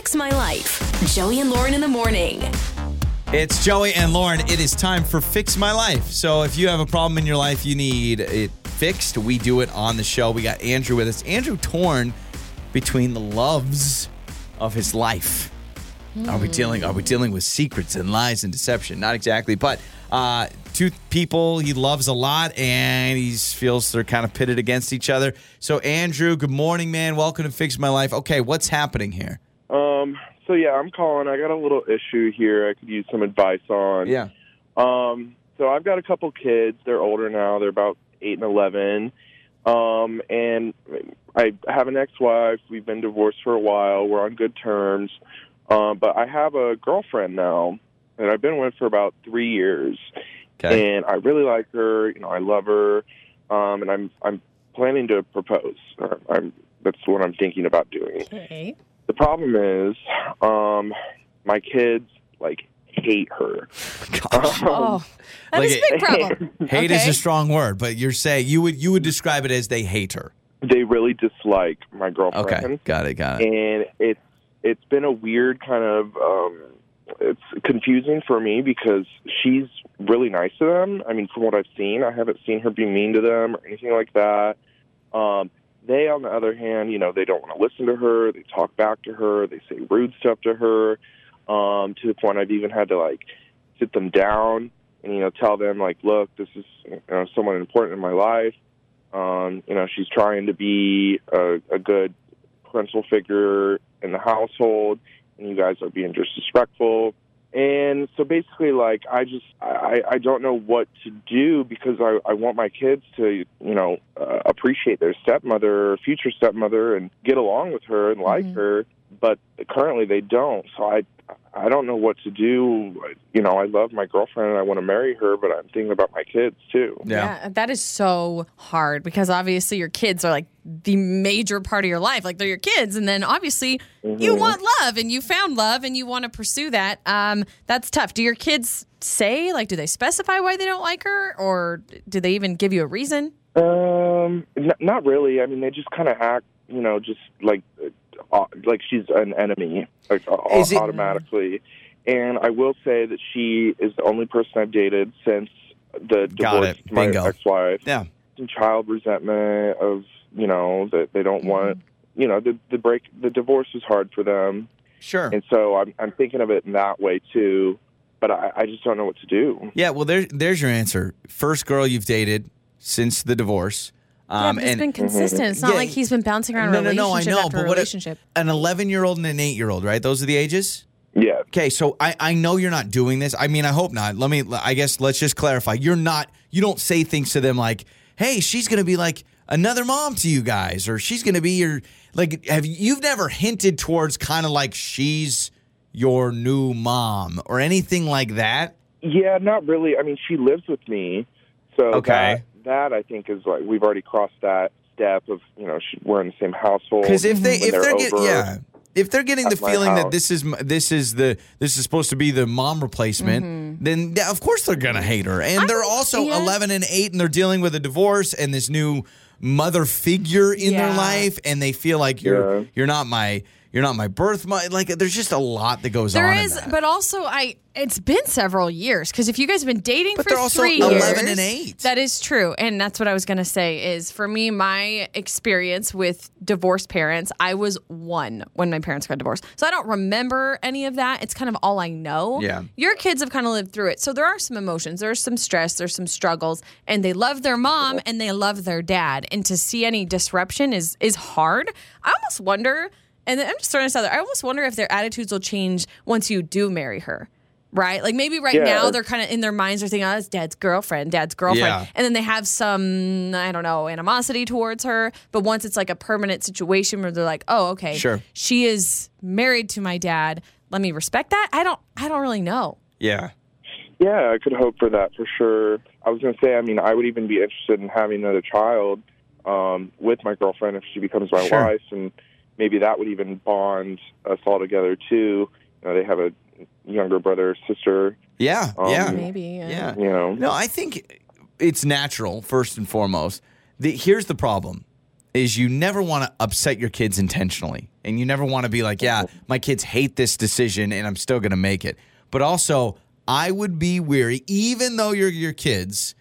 Fix My Life. Joey and Lauren in the morning. It's Joey and Lauren. It is time for Fix My Life. So if you have a problem in your life, you need it fixed. We do it on the show. We got Andrew with us. Andrew torn between the loves of his life. Are we dealing? Are we dealing with secrets and lies and deception? Not exactly, but uh, two people he loves a lot, and he feels they're kind of pitted against each other. So Andrew, good morning, man. Welcome to Fix My Life. Okay, what's happening here? Um, so yeah, I'm calling. I got a little issue here. I could use some advice on. Yeah. Um, so I've got a couple kids. They're older now. They're about eight and eleven. Um, and I have an ex-wife. We've been divorced for a while. We're on good terms. Um, but I have a girlfriend now that I've been with for about three years, Okay. and I really like her. You know, I love her, um, and I'm I'm planning to propose. I'm that's what I'm thinking about doing. Okay. The problem is, um, my kids like hate her. Gosh. Oh, that Like is a it- big problem. Hate is a strong word, but you're saying you would you would describe it as they hate her. They really dislike my girlfriend. Okay, got it, got it. and it's it's been a weird kind of um it's confusing for me because she's really nice to them. I mean, from what I've seen, I haven't seen her be mean to them or anything like that. Um they on the other hand, you know, they don't want to listen to her, they talk back to her, they say rude stuff to her, um, to the point I've even had to like sit them down and, you know, tell them like, look, this is you know, someone important in my life. Um, you know, she's trying to be a, a good parental figure in the household, and you guys are being disrespectful. And so basically, like, I just I, I don't know what to do because I, I want my kids to you know uh, appreciate their stepmother, future stepmother, and get along with her and like her. But currently, they don't. So I I don't know what to do. You know, I love my girlfriend and I want to marry her, but I'm thinking about my kids too. yeah. that is so hard because obviously your kids are like the major part of your life. Like they're your kids, and then obviously you want love and you found love and you want to pursue that. Um, that's tough. Do your kids say like, do they specify why they don't like her, or do they even give you a reason? Um, n- not really. I mean, they just kind of act, you know, just like uh, like she's an enemy, like au- Is it- automatically. And I will say that she is the only person I've dated since the Got divorce it. my Bingo. ex-wife. Yeah. Some child resentment of you know that they don't want. You know, the the break, the divorce is hard for them, Sure. and so I'm I'm thinking of it in that way too. But I, I just don't know what to do. Yeah, well there there's your answer. First girl you've dated since the divorce. Yeah, Um but it's and been consistent. It's not Yeah, like he's been bouncing around no, no, relationship no, I know, after but what if- relationship. an 11-year-old and an 8-year-old, right? Those are the ages? Yeah. Okay, so I, I know you're not doing this. I mean, I hope not. Let me I guess let's just clarify. You're not you don't say things to them like, "Hey, she's going to be like another mom to you guys or she's going to be your like have you- you've never hinted towards kind of like she's your new mom or anything like that? Yeah, not really. I mean, she lives with me, so Okay. That, that I think is like we've already crossed that step of you know we're in the same household. Because if they if they're, they're getting yeah if they're getting the at my feeling that this is this is the this is supposed to be the mom replacement, then yeah, of course they're gonna hate her. And they're also yeah. eleven and eight, and they're dealing with a divorce and this new mother figure in their life, and they feel like you're Yeah. you're not my you're not my birth mother. Like there's just a lot that goes There on. in is, but also I. It's been several years because if you guys have been dating But for they're also three 11 years, and 8. that is true, and that's what I was going to say. Is for me, my experience with divorced parents, I was one when my parents got divorced, so I don't remember any of that. It's kind of all I know. Yeah. your kids have kind of lived through it, so there are some emotions, there's some stress, there's some struggles, and they love their mom and they love their dad, and to see any disruption is is hard. I almost wonder. And then I'm just throwing this out there. I almost wonder if their attitudes will change once you do marry her. Right? Like maybe right Yeah. now they're kind of in their minds are thinking, oh, it's dad's girlfriend, dad's girlfriend. Yeah. And then they have some, I don't know, animosity towards her. But once it's like a permanent situation where they're like, oh, okay, Sure. she is married to my dad. Let me respect that. I don't I don't really know. yeah. Yeah, I could hope for that for sure. I was going to say, I mean, I would even be interested in having another child um, with my girlfriend if she becomes my Sure. wife, and maybe that would even bond us all together too. You know, they have a younger brother sister. Yeah. Um, yeah. Maybe. Yeah. Yeah. You know, No, I think it's natural first and foremost. The, here's the problem: is you never want to upset your kids intentionally. And you never want to be like, yeah, my kids hate this decision and I'm still going to make it. But also, I would be weary, even though you're your kids,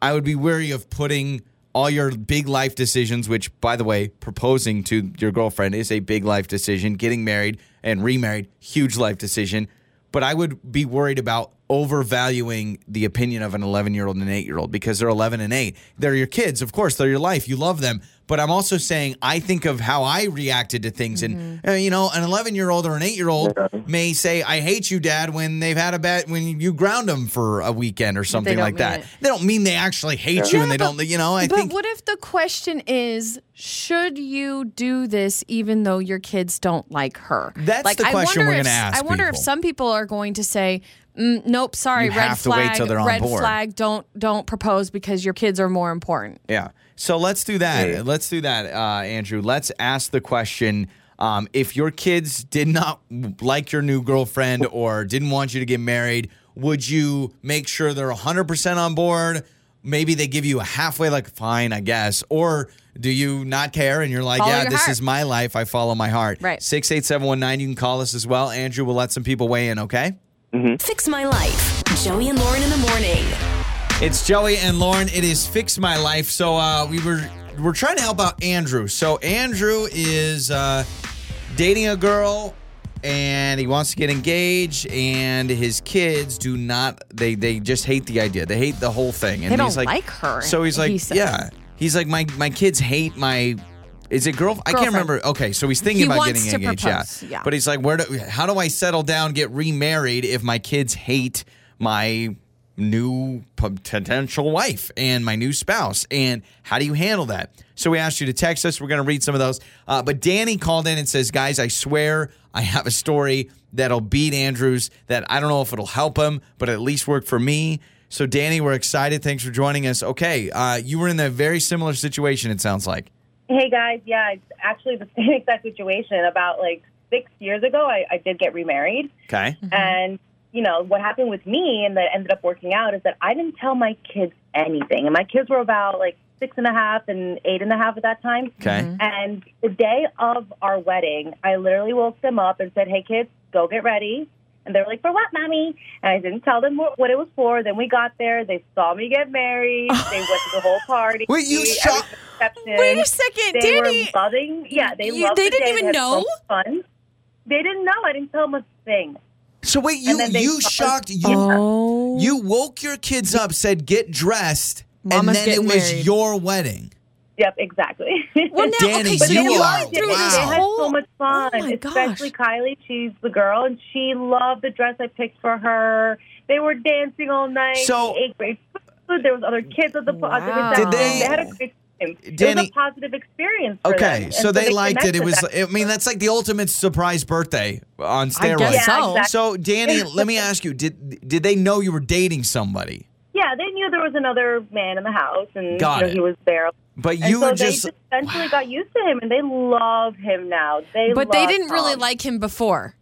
I would be weary of putting all your big life decisions, which, by the way, proposing to your girlfriend is a big life decision, getting married and remarried, huge life decision. But I would be worried about overvaluing the opinion of an 11 year old and an 8 year old because they're 11 and 8. They're your kids, of course, they're your life. You love them. But I'm also saying I think of how I reacted to things. And, uh, you know, an 11 year old or an 8 year old may say, I hate you, dad, when they've had a bad, when you ground them for a weekend or something like that. it. They don't mean they actually hate you Yeah, and they but- don't, you know, I but think. what if the question is, should you do this even though your kids don't like her? That's like, the question we're if- gonna ask I wonder if some people are going to say, mm, "Nope, sorry, You red have to wait flag, till they're on red board." flag, don't don't propose because your kids are more important." Yeah. So let's do that. Yeah. Let's do that, uh, Andrew. Let's ask the question um, if your kids did not like your new girlfriend or didn't want you to get married, would you make sure they're 100% on board? Maybe they give you a halfway, like, fine, I guess. Or do you not care and you're like, Follow yeah, your this heart. is my life. I follow my heart. Right. 68719. You can call us as well. Andrew We'll let some people weigh in, okay? Fix My Life. Joey and Lauren in the morning. It's Joey and Lauren. It is Fix My Life. So uh, we were we're trying to help out Andrew. So Andrew is uh, dating a girl and he wants to get engaged and his kids do not they they just hate the idea. They hate the whole thing. And They he's don't like, like her, So he's like, he yeah. He's like my my kids hate my is it girl? I can't Girlfriend. remember. Okay, so he's thinking He about wants getting to engaged. propose, Yeah. yeah. But he's like, where do how do I settle down, get remarried if my kids hate my new potential wife and my new spouse and how do you handle that so we asked you to text us we're going to read some of those uh, but danny called in and says guys i swear i have a story that'll beat andrew's that i don't know if it'll help him but at least work for me so danny we're excited thanks for joining us okay uh, you were in a very similar situation it sounds like Hey guys, yeah, it's actually the same exact situation. About like six years ago, I, I did get remarried, okay. Mm-hmm. And you know what happened with me, and that ended up working out is that I didn't tell my kids anything, and my kids were about like six and a half and eight and a half at that time. okay. Mm-hmm. And the day of our wedding, I literally woke them up and said, "Hey kids, go get ready." And they were like, "For what, mommy?" And I didn't tell them what, what it was for. Then we got there. They saw me get married. they went to the whole party. Wait, you every shot- Wait a second, They Danny. were loving. Yeah, they You- loved they the didn't day. even had know? So fun. They didn't know. I didn't tell them a thing. so wait you you shocked you Oh, you woke your kids up said get dressed Mama's and then it was married. your wedding Yep, exactly. Well, now, Danny, okay, so you you're are- through wow. this They had so much fun, Oh my gosh. especially Kylie. She's the girl, and she loved the dress I picked for her. They were dancing all night. So- they ate great food. There was other kids at the, at the Wow. reception. Did they- They had a great time. it was a positive experience. For. Okay, And so they liked it. It was. I mean, that's like the ultimate surprise birthday on I steroids. guess Yeah, so. exactly. So, Danny, let me ask you: Did did they know you were dating somebody? Yeah, they knew there was another man in the house, and you know, he was there. But And you so were they just. just eventually got used to him, and they love him now. They But they didn't really Tom. like him before.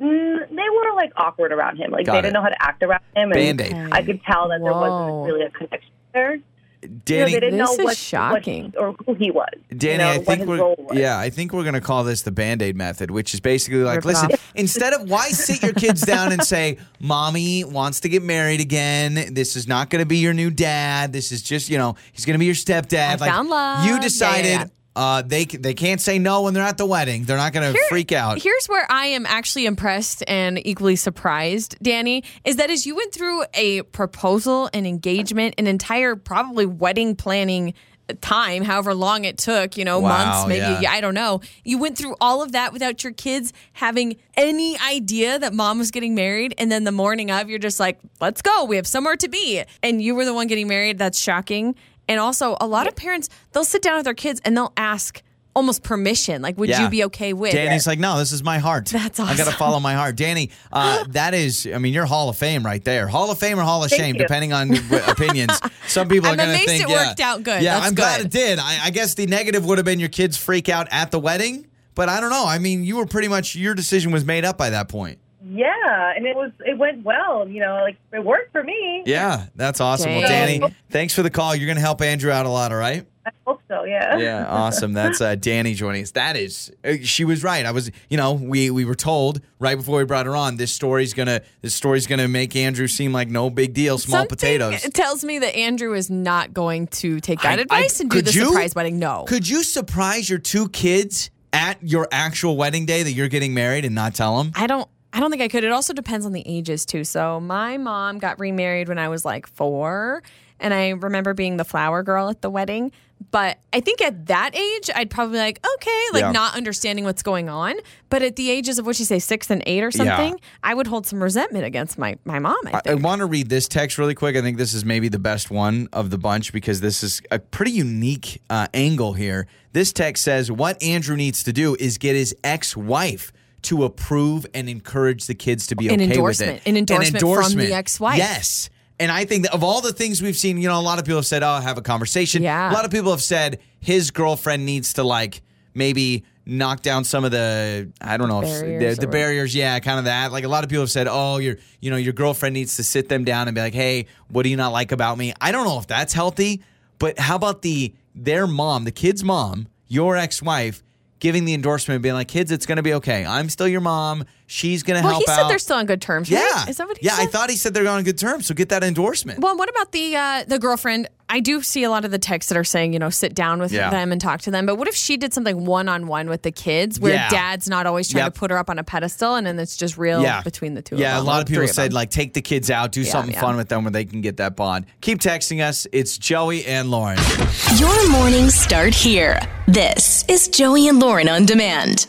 Mm, they were like awkward around him. Like Got they it. didn't know how to act around him. And Band-Aid. I could tell that there Whoa. wasn't really a connection there. You know, Danny, they didn't This know is what, shocking. what or who he was. Danny, you know, I think we're yeah, I think we're gonna call this the Band Aid method, which is basically like, Rip listen, off. instead of why sit your kids down and say, "Mommy wants to get married again. This is not gonna be your new dad. This is just you know he's gonna be your stepdad." I found love. You Yeah, decided. yeah, yeah. Uh, they they can't say no when they're at the wedding. They're not going to freak out. Here's where I am actually impressed and equally surprised, Danny, is that as you went through a proposal, an engagement, an entire probably wedding planning time, however long it took, you know, Wow, months, maybe yeah. I don't know. You went through all of that without your kids having any idea that mom was getting married. And then the morning of, you're just like, let's go. We have somewhere to be. And you were the one getting married. That's shocking. And also, a lot of parents, they'll sit down with their kids and they'll ask almost permission. Like, would Yeah. you be okay with Danny's like, no, this is my heart. That's I got to follow my heart. Danny, uh, that is, I mean, you're Hall of Fame right there. Hall of Fame or Hall of Thank Shame, you. depending on w- opinions. Some people are I'm going to amazed think, it yeah, worked out good. Yeah, That's I'm glad good. it did. I, I guess the negative would have been your kids freak out at the wedding, but I don't know. I mean, you were pretty much your decision was made up by that point. Yeah, and it was it went well. You know, like it worked for me. Yeah, that's awesome. Well, Danny, thanks for the call. You're going to help Andrew out a lot, all right? I hope so. Yeah. Yeah, awesome. That's uh, Danny joining us. That is, uh, she was right. I was, you know, we we were told right before we brought her on this story's gonna this story's gonna make Andrew seem like no big deal, small Something potatoes. It tells me that Andrew is not going to take that I- advice I- and do the you? surprise wedding. No. Could you surprise your two kids at your actual wedding day that you're getting married and not tell them? I don't I don't think I could. It also depends on the ages too. So my mom got remarried when I was like 4 and I remember being the flower girl at the wedding. But I think at that age, I'd probably be like, okay, like Yeah. not understanding what's going on. But at the ages of what you say, six and eight or something, I would hold some resentment against my, my mom. I I, think. want to read this text really quick. I think this is maybe the best one of the bunch because this is a pretty unique uh, angle here. This text says what Andrew needs to do is get his ex-wife to approve and encourage the kids to be An okay endorsement. with it. An endorsement an endorsement from the ex-wife. Yes. And I think that of all the things we've seen, you know, a lot of people have said, "Oh, have a conversation." Yeah. A lot of people have said his girlfriend needs to like maybe knock down some of the I don't know if- Barriers the, the barriers. Yeah, kind of that. Like a lot of people have said, "Oh, your you know your girlfriend needs to sit them down and be like, hey, what do you not like about me?" I don't know if that's healthy, but how about the their mom, the kid's mom, your ex-wife, giving the endorsement, being like, "Kids, it's going to be okay. I'm still your mom. She's going to well, help he out." said they're still on good terms. right? yeah, Is that what he yeah. said? I thought he said they're on good terms. So get that endorsement. Well, what about the uh, the girlfriend? I do see a lot of the texts that are saying, you know, sit down with Yeah. them and talk to them. But what if she did something one on one with the kids, where Yeah. dad's not always trying Yep. to put her up on a pedestal, and then it's just real yeah. between the two. Yeah, of them, Yeah, a lot of people said them. like take the kids out, do something yeah. fun with them where they can get that bond. Keep texting us. It's Joey and Lauren. Your mornings start here. This is Joey and Lauren on demand.